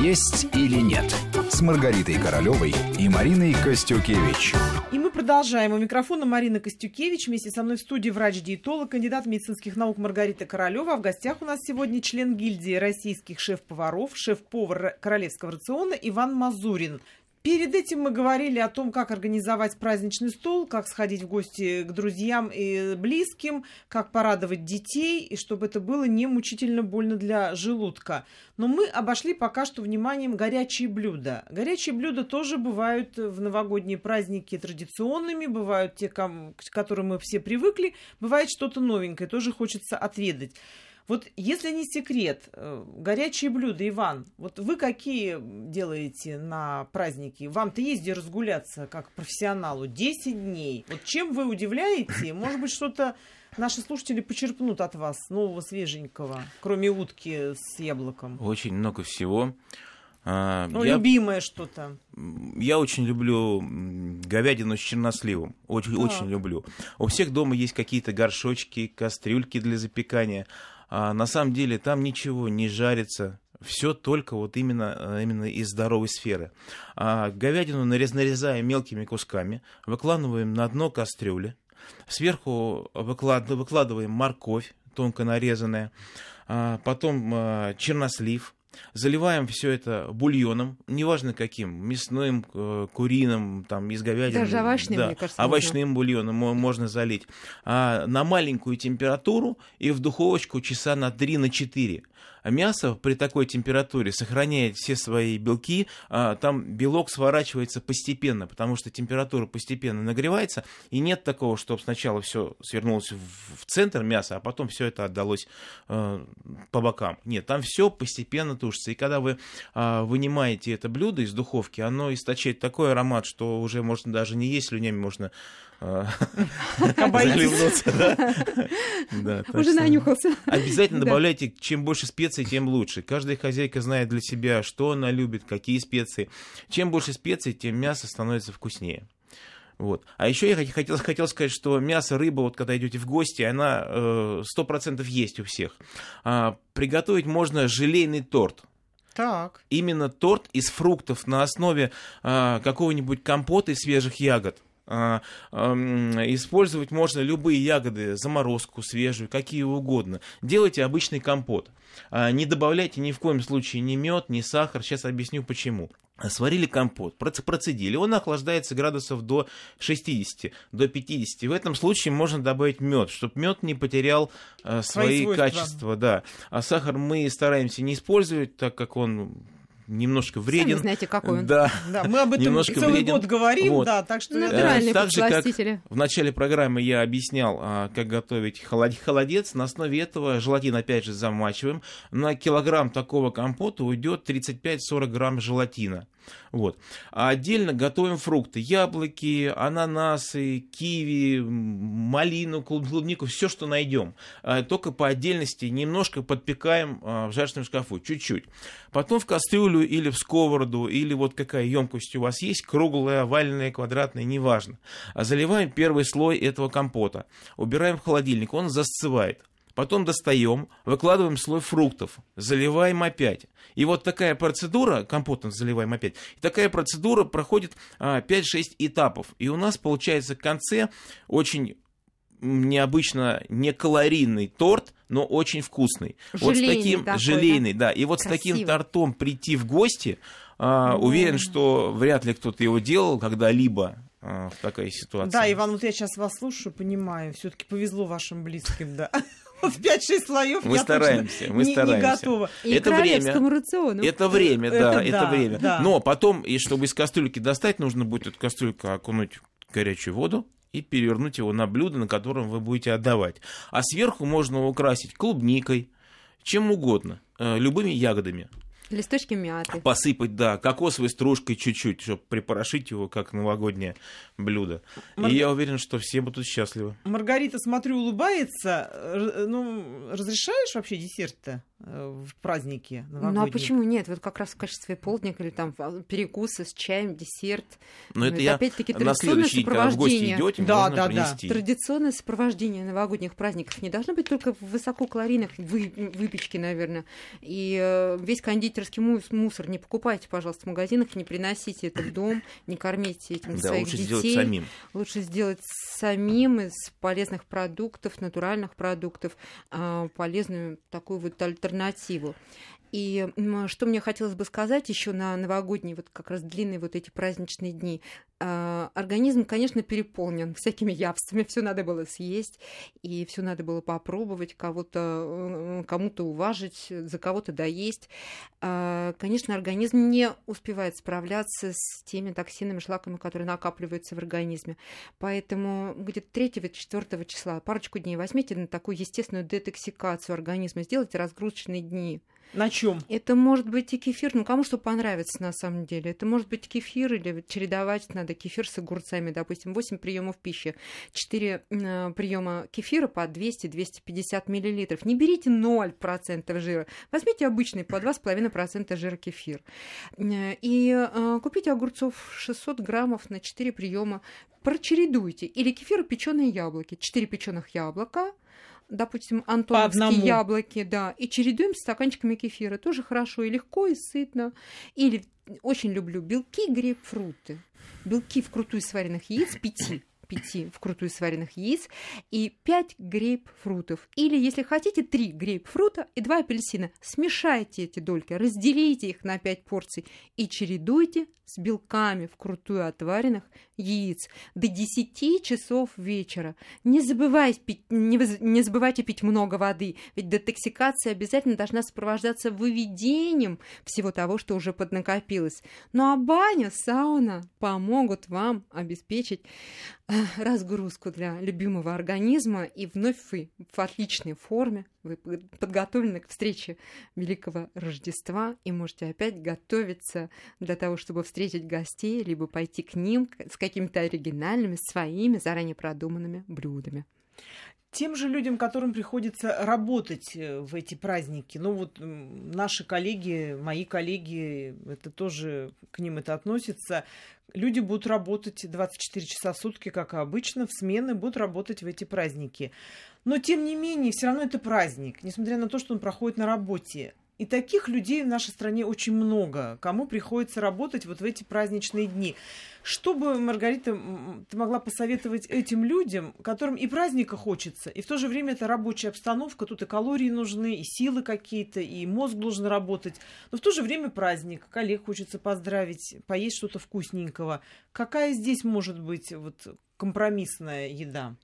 «Есть или нет» с Маргаритой Королевой и Мариной Костюкевич. И мы продолжаем. У микрофона Марина Костюкевич. Вместе со мной в студии врач-диетолог, кандидат медицинских наук Маргарита Королева. А в гостях у нас сегодня член гильдии российских шеф-поваров, шеф-повар королевского рациона Иван Мазурин. Перед этим мы говорили о том, как организовать праздничный стол, как сходить в гости к друзьям и близким, как порадовать детей, и чтобы это было не мучительно больно для желудка. Но мы обошли пока что вниманием горячие блюда. Горячие блюда тоже бывают в новогодние праздники традиционными, бывают те, к которым мы все привыкли, бывает что-то новенькое, тоже хочется отведать. Вот если не секрет, э, горячие блюда, Иван, вот вы какие делаете на праздники? Вам-то есть где разгуляться как профессионалу 10 дней. Вот чем вы удивляете? Может быть, что-то наши слушатели почерпнут от вас нового, свеженького, кроме утки с яблоком? Очень много всего. А, ну, я, любимое что-то. Я очень люблю говядину с черносливом. Очень, очень люблю. У всех дома есть какие-то горшочки, кастрюльки для запекания а на самом деле там ничего не жарится, все только вот именно, именно из здоровой сферы. А говядину нарез, нарезаем мелкими кусками, выкладываем на дно кастрюли, сверху выклад, выкладываем морковь, тонко нарезанная, а потом а, чернослив, Заливаем все это бульоном, неважно каким, мясным, э, куриным, там, из говядины. Даже овощным, да, мне кажется. Овощным можно. бульоном можно залить. А, на маленькую температуру и в духовочку часа на 3-4. А мясо при такой температуре сохраняет все свои белки, а, там белок сворачивается постепенно, потому что температура постепенно нагревается, и нет такого, чтобы сначала все свернулось в центр мяса, а потом все это отдалось а, по бокам. Нет, там все постепенно тушится. И когда вы вынимаете это блюдо из духовки, оно источает такой аромат, что уже можно даже не есть слюнями, можно заливнуться. Уже нанюхался. Обязательно добавляйте, чем больше специй, тем лучше. Каждая хозяйка знает для себя, что она любит, какие специи. Чем больше специй, тем мясо становится вкуснее. Вот. А еще я хотел, хотел сказать, что мясо, рыба, вот когда идете в гости, она э, сто процентов есть у всех. А, приготовить можно желейный торт. Так. Именно торт из фруктов на основе а, какого-нибудь компота из свежих ягод. А, использовать можно любые ягоды, заморозку свежую, какие угодно. Делайте обычный компот. А, не добавляйте ни в коем случае ни мед, ни сахар. Сейчас объясню почему. Сварили компот, процедили, он охлаждается градусов до 60, до 50. В этом случае можно добавить мед, чтобы мед не потерял э, свои, свои качества. Да. А сахар мы стараемся не использовать, так как он немножко вреден. Сами знаете, какой он. Да, да мы об этом немножко целый вреден. год говорим, вот. да, так что... Натуральные так же, как в начале программы я объяснял, а, как готовить холодец, на основе этого желатин опять же замачиваем. На килограмм такого компота уйдет 35-40 грамм желатина. Вот. А отдельно готовим фрукты. Яблоки, ананасы, киви, малину, клубнику, все, что найдем. А, только по отдельности немножко подпекаем а, в жарочном шкафу, чуть-чуть. Потом в кастрюлю или в сковороду, или вот какая емкость у вас есть, круглая, овальная, квадратная, неважно. Заливаем первый слой этого компота. Убираем в холодильник, он засцевает потом достаем, выкладываем слой фруктов, заливаем опять. И вот такая процедура, компотом заливаем опять, и такая процедура проходит а, 5-6 этапов. И у нас получается в конце очень необычно не калорийный торт, но очень вкусный. Желейный вот с таким такой, желейный, да. да. И вот Красивый. с таким тортом прийти в гости, а, уверен, что вряд ли кто-то его делал когда-либо а, в такой ситуации. Да, Иван, вот я сейчас вас слушаю, понимаю, все-таки повезло вашим близким, да в 5-6 слоев мы я стараемся, мы не, стараемся. не готова. И это время. Рациону. Это время, да, это, это да, время. Да. Но потом, и чтобы из кастрюльки достать, нужно будет эту кастрюльку окунуть в горячую воду и перевернуть его на блюдо, на котором вы будете отдавать. А сверху можно украсить клубникой, чем угодно, э, любыми ягодами. Листочки мяты. Посыпать, да, кокосовой стружкой чуть-чуть, чтобы припорошить его, как новогоднее блюдо. Мар... И я уверен, что все будут счастливы. Маргарита, смотрю, улыбается. Ну, разрешаешь вообще десерт-то? Э, в праздники новогодние. Ну а почему нет? Вот как раз в качестве полдника или там перекусы с чаем, десерт. Но ну, это, это я опять-таки традиционное сопровождение. Идете, да, да, принести. да. Традиционное сопровождение новогодних праздников не должно быть только в высококалорийных вы, выпечке, наверное. И э, весь кондитерский мусор не покупайте, пожалуйста, в магазинах, не приносите это в дом, не кормите этим да, своих лучше детей. Сделать самим. Лучше сделать самим из полезных продуктов, натуральных продуктов, э, полезную такую вот альтернативу. И что мне хотелось бы сказать еще на новогодние, вот как раз длинные вот эти праздничные дни. А, организм, конечно, переполнен всякими явствами, все надо было съесть, и все надо было попробовать, кого-то, кому-то уважить, за кого-то доесть. А, конечно, организм не успевает справляться с теми токсинами, шлаками, которые накапливаются в организме. Поэтому где-то 3-4 числа, парочку дней возьмите на такую естественную детоксикацию организма, сделайте разгрузочные дни. На чем? Это может быть и кефир, ну кому что понравится на самом деле. Это может быть кефир или чередовать надо кефир с огурцами, допустим, 8 приемов пищи, 4 э, приема кефира по 200-250 миллилитров. Не берите 0% жира, возьмите обычный по 2,5% жира кефир. Э, и э, купите огурцов 600 граммов на 4 приема, прочередуйте. Или кефир и печеные яблоки. 4 печеных яблока – допустим, антоновские яблоки, да, и чередуем с стаканчиками кефира. Тоже хорошо и легко, и сытно. Или очень люблю белки грейпфруты. Белки вкрутую сваренных яиц, пяти 5 вкрутую сваренных яиц и 5 грейпфрутов. Или, если хотите, 3 грейпфрута и 2 апельсина. Смешайте эти дольки, разделите их на 5 порций и чередуйте с белками вкрутую отваренных яиц до 10 часов вечера. Не забывайте пить, не, не забывайте пить много воды, ведь детоксикация обязательно должна сопровождаться выведением всего того, что уже поднакопилось. Ну а баня, сауна помогут вам обеспечить разгрузку для любимого организма, и вновь вы в отличной форме, вы подготовлены к встрече Великого Рождества и можете опять готовиться для того, чтобы встретить гостей, либо пойти к ним с какими-то оригинальными, своими, заранее продуманными блюдами тем же людям, которым приходится работать э, в эти праздники. Ну вот наши коллеги, мои коллеги, это тоже к ним это относится. Люди будут работать 24 часа в сутки, как обычно, в смены будут работать в эти праздники. Но, тем не менее, все равно это праздник, несмотря на то, что он проходит на работе. И таких людей в нашей стране очень много, кому приходится работать вот в эти праздничные дни. Что бы, Маргарита, ты могла посоветовать этим людям, которым и праздника хочется, и в то же время это рабочая обстановка, тут и калории нужны, и силы какие-то, и мозг должен работать, но в то же время праздник, коллег хочется поздравить, поесть что-то вкусненького. Какая здесь может быть вот компромиссная еда?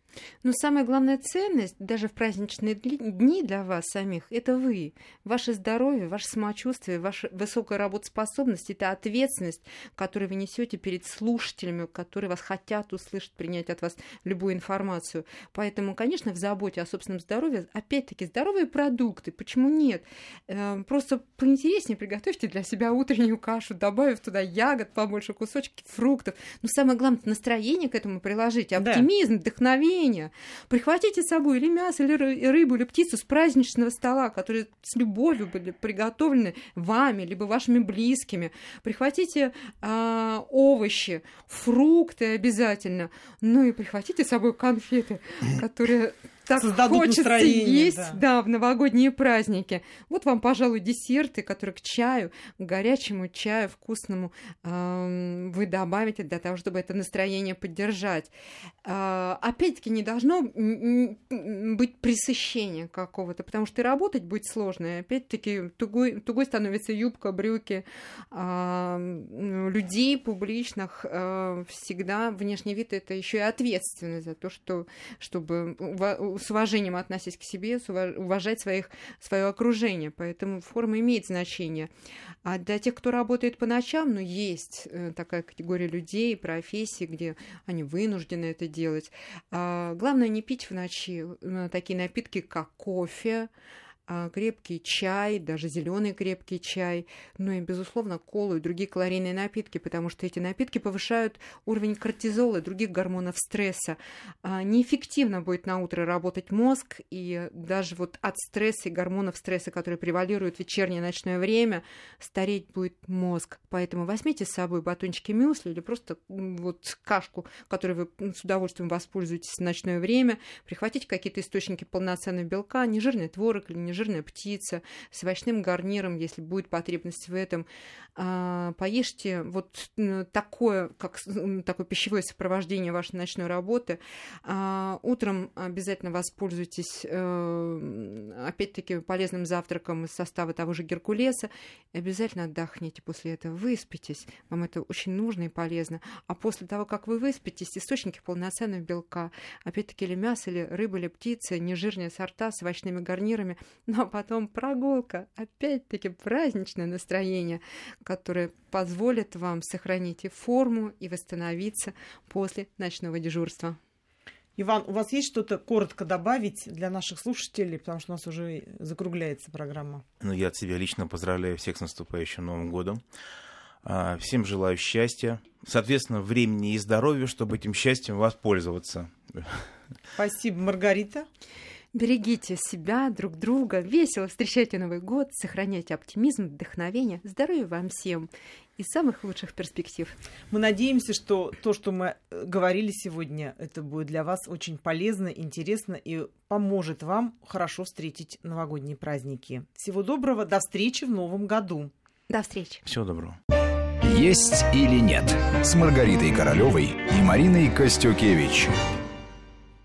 Но самая главная ценность даже в праздничные дни для вас самих – это вы. Ваше здоровье, ваше самочувствие, ваша высокая работоспособность – это ответственность, которую вы несете перед слушателями, которые вас хотят услышать, принять от вас любую информацию. Поэтому, конечно, в заботе о собственном здоровье, опять-таки, здоровые продукты. Почему нет? Эм, просто поинтереснее приготовьте для себя утреннюю кашу, добавив туда ягод, побольше кусочки фруктов. Но самое главное – настроение к этому приложить, оптимизм, да. вдохновение. Прихватите с собой или мясо, или рыбу, или птицу с праздничного стола, которые с любовью были приготовлены вами, либо вашими близкими. Прихватите а, овощи, фрукты обязательно. Ну и прихватите с собой конфеты, которые так Создадут хочется есть, да. да, в новогодние праздники. Вот вам, пожалуй, десерты, которые к чаю, к горячему чаю вкусному э, вы добавите для того, чтобы это настроение поддержать. Э, опять-таки не должно быть пресыщения какого-то, потому что и работать будет сложно. И опять-таки тугой, тугой становится юбка, брюки э, людей публичных. Э, всегда внешний вид это еще и ответственность за то, что чтобы с уважением относись к себе, уважать своих, свое окружение. Поэтому форма имеет значение. А для тех, кто работает по ночам, ну, есть э, такая категория людей, профессий, где они вынуждены это делать. А, главное не пить в ночи э, такие напитки, как кофе, крепкий чай, даже зеленый крепкий чай, ну и, безусловно, колу и другие калорийные напитки, потому что эти напитки повышают уровень кортизола и других гормонов стресса. А, неэффективно будет на утро работать мозг, и даже вот от стресса и гормонов стресса, которые превалируют в вечернее и ночное время, стареть будет мозг. Поэтому возьмите с собой батончики мюсли или просто вот кашку, которой вы с удовольствием воспользуетесь в ночное время, прихватите какие-то источники полноценного белка, нежирный творог или жирная птица с овощным гарниром, если будет потребность в этом. А, поешьте вот такое, как такое пищевое сопровождение вашей ночной работы. А, утром обязательно воспользуйтесь, э, опять-таки, полезным завтраком из состава того же Геркулеса. Обязательно отдохните после этого, выспитесь. Вам это очень нужно и полезно. А после того, как вы выспитесь, источники полноценного белка, опять-таки, или мясо, или рыба, или птица, нежирные сорта с овощными гарнирами, ну а потом прогулка, опять-таки праздничное настроение, которое позволит вам сохранить и форму, и восстановиться после ночного дежурства. Иван, у вас есть что-то коротко добавить для наших слушателей, потому что у нас уже закругляется программа? Ну, я от себя лично поздравляю всех с наступающим Новым годом. А, всем желаю счастья, соответственно, времени и здоровья, чтобы этим счастьем воспользоваться. Спасибо, Маргарита. Берегите себя, друг друга, весело встречайте Новый год, сохраняйте оптимизм, вдохновение, здоровья вам всем и самых лучших перспектив. Мы надеемся, что то, что мы э, говорили сегодня, это будет для вас очень полезно, интересно и поможет вам хорошо встретить новогодние праздники. Всего доброго, до встречи в новом году. До встречи. Всего доброго. Есть или нет с Маргаритой Королевой и Мариной Костюкевич.